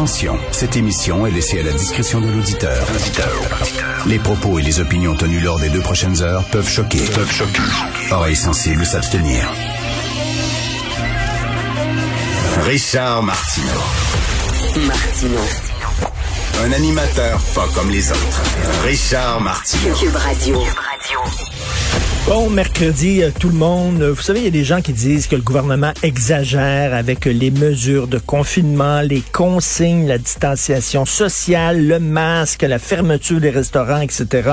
Attention, cette émission est laissée à la discrétion de l'auditeur. Les propos et les opinions tenues lors des deux prochaines heures peuvent choquer. Peuvent choquer. Oreilles sensibles s'abstenir. Richard Martineau. Martino. Un animateur pas comme les autres. Richard Martineau. Cube Radio. Bon mercredi euh, tout le monde. Vous savez, il y a des gens qui disent que le gouvernement exagère avec les mesures de confinement, les consignes, la distanciation sociale, le masque, la fermeture des restaurants, etc.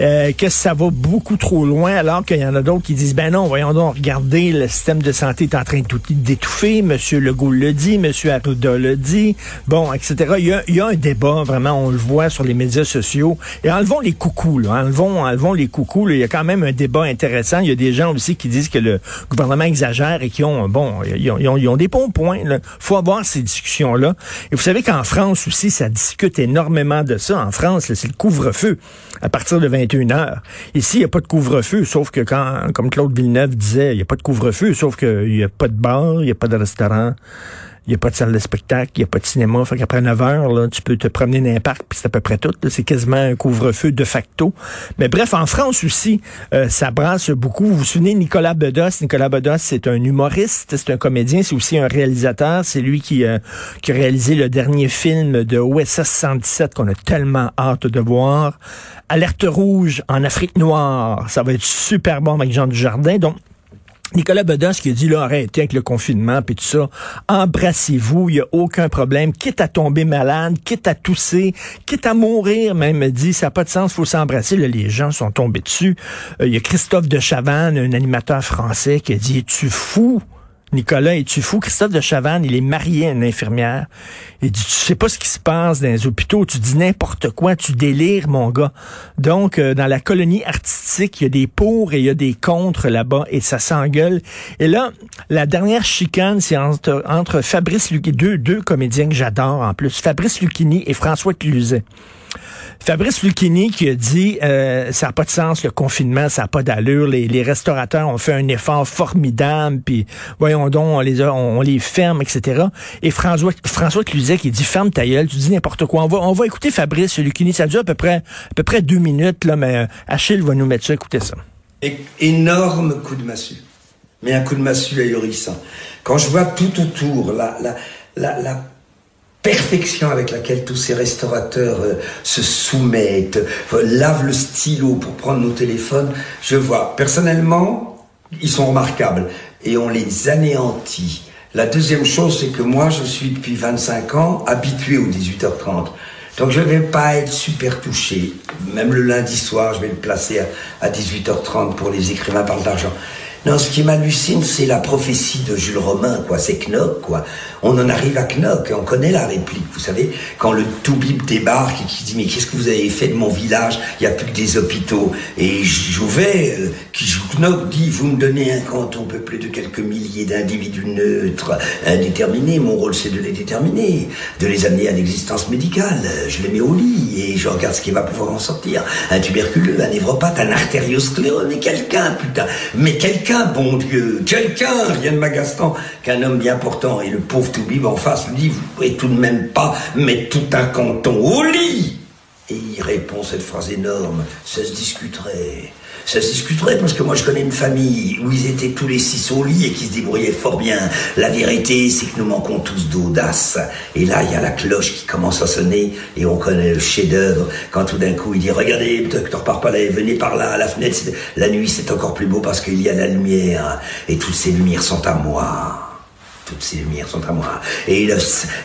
Euh, que ça va beaucoup trop loin, alors qu'il y en a d'autres qui disent, ben non, voyons donc, regardez, le système de santé est en train d'étouffer. Monsieur Legault le dit, Monsieur Arruda le dit, bon, etc. Il y, a, il y a un débat, vraiment, on le voit sur les médias sociaux. Et enlevons les coucous, là, enlevons, enlevons les coucous. Là. Il y a quand même un débat intéressant. Il y a des gens aussi qui disent que le gouvernement exagère et qui ont, bon, ils ont, ils ont, ils ont des bons points. Il faut avoir ces discussions-là. Et vous savez qu'en France aussi, ça discute énormément de ça. En France, c'est le couvre-feu à partir de 21 heures. Ici, il n'y a pas de couvre-feu, sauf que quand, comme Claude Villeneuve disait, il n'y a pas de couvre-feu, sauf qu'il n'y a pas de bar, il n'y a pas de restaurant. Il n'y a pas de salle de spectacle, il n'y a pas de cinéma. Fait qu'après 9 heures, là, tu peux te promener dans un parc, puis c'est à peu près tout. C'est quasiment un couvre-feu de facto. Mais bref, en France aussi, euh, ça brasse beaucoup. Vous vous souvenez, Nicolas Bedos? Nicolas Bedos, c'est un humoriste, c'est un comédien, c'est aussi un réalisateur. C'est lui qui, euh, a réalisé le dernier film de OSS 117 qu'on a tellement hâte de voir. Alerte rouge en Afrique noire. Ça va être super bon avec Jean Dujardin. Donc, Nicolas Bedos qui a dit là arrêtez avec le confinement puis tout ça, embrassez-vous, il y a aucun problème, quitte à tomber malade, quitte à tousser, quitte à mourir même dit ça n'a pas de sens, faut s'embrasser. Là les gens sont tombés dessus. Euh, il y a Christophe de Chavannes, un animateur français qui a dit es-tu fou? Nicolas, es-tu fou? Christophe de Chavannes, il est marié à une infirmière. Il dit, tu sais pas ce qui se passe dans les hôpitaux, tu dis n'importe quoi, tu délires, mon gars. Donc, euh, dans la colonie artistique, il y a des pour et il y a des contre là-bas et ça s'engueule. Et là, la dernière chicane, c'est entre, Fabrice Lucchini, deux, deux comédiens que j'adore en plus, Fabrice Lucchini et François Cluzet. Fabrice Lucchini qui a dit euh, ça n'a pas de sens le confinement, ça n'a pas d'allure. Les, restaurateurs ont fait un effort formidable, puis voyons donc, on les, on, ferme, etc. Et François, François qui dit ferme ta gueule, tu dis n'importe quoi. On va, on va écouter Fabrice Lucchini. Ça dure à peu près, peu près deux minutes, là, mais euh, Achille va nous mettre ça. Écoutez ça. Énorme coup de massue. Mais un coup de massue ahurissant. Quand je vois tout autour, la, la, la, la perfection avec laquelle tous ces restaurateurs euh, se soumettent, euh, lavent le stylo pour prendre nos téléphones, je vois. Personnellement, ils sont remarquables et on les anéantit. La deuxième chose, c'est que moi, je suis depuis 25 ans habitué aux 18h30. Donc je ne vais pas être super touché. Même le lundi soir, je vais le placer à, à 18h30 pour les écrivains par d'argent. Non, ce qui m'hallucine, c'est la prophétie de Jules Romain, quoi. C'est Knock, quoi. On en arrive à Knock, on connaît la réplique, vous savez, quand le Toubib débarque et qui dit, mais qu'est-ce que vous avez fait de mon village? Il n'y a plus que des hôpitaux. Et Jouvet, euh, Knock, dit, vous me donnez un canton peuplé de quelques milliers d'individus neutres, indéterminés. Mon rôle, c'est de les déterminer, de les amener à l'existence médicale. Je les mets au lit et je regarde ce qui va pouvoir en sortir. Un tuberculeux, un névropathe, un artériosclérose, mais quelqu'un, putain, mais quelqu'un quelqu'un, bon Dieu, quelqu'un, rien de m'agaçant qu'un homme bien portant et le pauvre Toubib en face lui dit, vous pouvez tout de même pas mettre tout un canton au lit. Et il répond cette phrase énorme, ça se discuterait. Ça se discuterait parce que moi je connais une famille où ils étaient tous les six au lit et qui se débrouillaient fort bien. La vérité, c'est que nous manquons tous d'audace. Et là, il y a la cloche qui commence à sonner et on connaît le chef-d'œuvre quand tout d'un coup il dit Regardez, docteur Parpalais, venez par là à la fenêtre. La nuit, c'est encore plus beau parce qu'il y a la lumière et toutes ces lumières sont à moi toutes ces lumières sont à moi. Et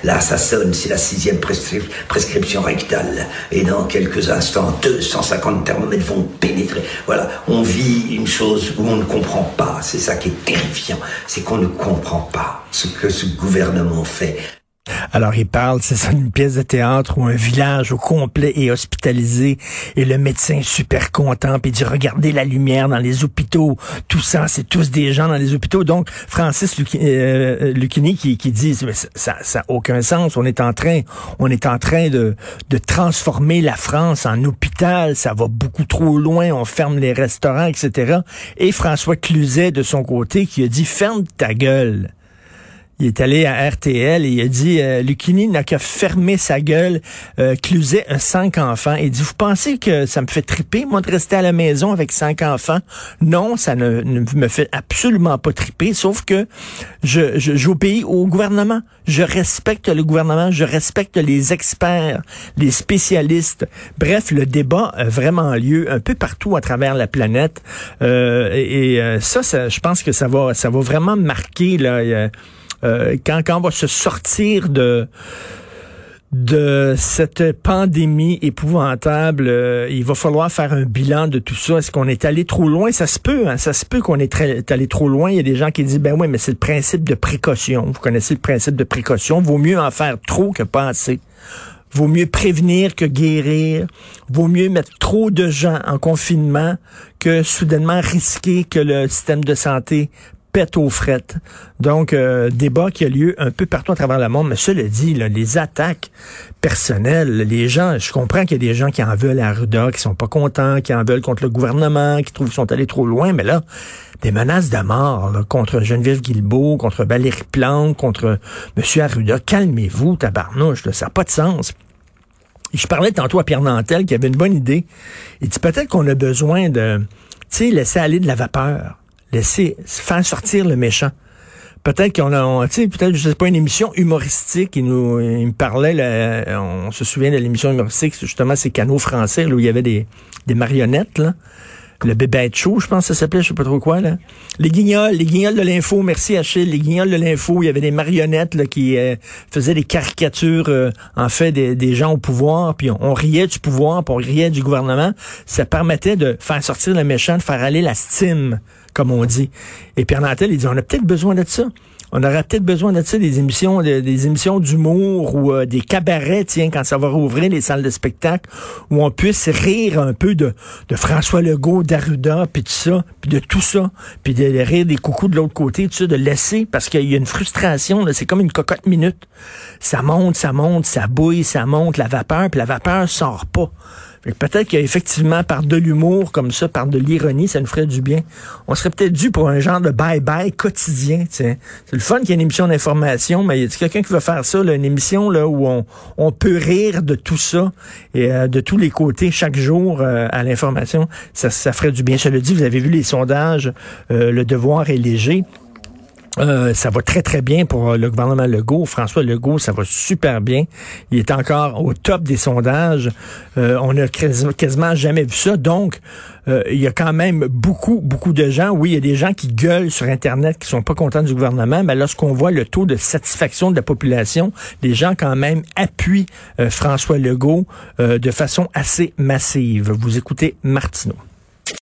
là, ça sonne, c'est la sixième prescription rectale. Et dans quelques instants, 250 thermomètres vont pénétrer. Voilà, on vit une chose où on ne comprend pas. C'est ça qui est terrifiant, c'est qu'on ne comprend pas ce que ce gouvernement fait. Alors, il parle, c'est ça, une pièce de théâtre où un village au complet est hospitalisé et le médecin est super content, puis il dit, regardez la lumière dans les hôpitaux, tout ça, c'est tous des gens dans les hôpitaux. Donc, Francis euh, Lucchini qui, qui dit, ça n'a aucun sens, on est en train, on est en train de, de transformer la France en hôpital, ça va beaucoup trop loin, on ferme les restaurants, etc. Et François Cluzet, de son côté, qui a dit, ferme ta gueule Il est allé à RTL et il a dit euh, Lucini n'a qu'à fermer sa gueule, euh, clusait cinq enfants. Il dit Vous pensez que ça me fait triper, moi, de rester à la maison avec cinq enfants? Non, ça ne, me fait absolument pas triper, sauf que je, je j'obéis au gouvernement. Je respecte le gouvernement, je respecte les experts, les spécialistes. Bref, le débat a vraiment lieu un peu partout à travers la planète. Euh, et, euh, ça, ça, je pense que ça va, ça va vraiment marquer là. Euh, quand, quand on va se sortir de de cette pandémie épouvantable, euh, il va falloir faire un bilan de tout ça. Est-ce qu'on est allé trop loin? Ça se peut, hein? ça se peut qu'on est allé trop loin. Il y a des gens qui disent, ben oui, mais c'est le principe de précaution. Vous connaissez le principe de précaution. Vaut mieux en faire trop que pas assez. Vaut mieux prévenir que guérir. Vaut mieux mettre trop de gens en confinement que soudainement risquer que le système de santé pète aux frettes. Donc, euh, débat qui a lieu un peu partout à travers le monde. Mais cela dit, les attaques personnelles, les gens, je comprends qu'il y a des gens qui en veulent à Ruda, qui sont pas contents, qui en veulent contre le gouvernement, qui trouvent qu'ils sont allés trop loin. Mais là, des menaces de mort contre Geneviève Guilbeault, contre Valérie Plante, contre M. Arruda. Calmez-vous, tabarnouche, ça n'a pas de sens. je parlais tantôt à Pierre Nantel qui avait une bonne idée. Il dit peut-être qu'on a besoin de, tu sais, laisser aller de la vapeur laisser faire sortir le méchant. Peut-être qu'on a, tu sais, peut-être, je sais pas, une émission humoristique. Il nous, il me parlait, on se souvient de l'émission humoristique, justement, ces canaux français, où il y avait des, des marionnettes, là le bébé chaud, je pense que ça s'appelait, je sais pas trop quoi, là. Les guignols, les guignols de l'info, merci Achille, les guignols de l'info, il y avait des marionnettes là, qui euh, faisaient des caricatures, euh, en fait, des, gens au pouvoir, puis on, riait du pouvoir, puis on riait du gouvernement. Ça permettait de faire sortir le méchant, de faire aller la stime, comme on dit. Et Pierre Nantel, il dit, on a peut-être besoin de ça on aurait peut-être besoin de ça, des émissions, des émissions d'humour ou euh, des cabarets, tiens, quand ça va rouvrir les salles de spectacle, où on puisse rire un peu de, François Legault, d'Arruda, puis de ça, puis de tout ça, puis de, rire des coucous de l'autre côté, tout ça, de laisser, parce qu'il y a une frustration, c'est comme une cocotte minute. Ça monte, ça monte, ça bouille, ça monte, la vapeur, puis la vapeur sort pas. Peut-être qu'effectivement, par de l'humour comme ça, par de l'ironie, ça nous ferait du bien. On serait peut-être dû pour un genre de bye-bye quotidien. C'est le fun qu'il y ait une émission d'information, mais y a quelqu'un qui veut faire ça, là, une émission là où on, on peut rire de tout ça et euh, de tous les côtés chaque jour euh, à l'information, ça, ça ferait du bien. Je le dis, vous avez vu les sondages, euh, le devoir est léger. Euh, ça va très, très bien pour euh, le gouvernement Legault. François Legault, ça va super bien. Il est encore au top des sondages. Euh, on a quasiment jamais vu ça. Donc, il y a quand même beaucoup, beaucoup de gens. Oui, il y a des gens qui gueulent sur Internet, qui sont pas contents du gouvernement, mais lorsqu'on voit le taux de satisfaction de la population, les gens quand même appuient François Legault de façon assez massive. Vous écoutez Martineau.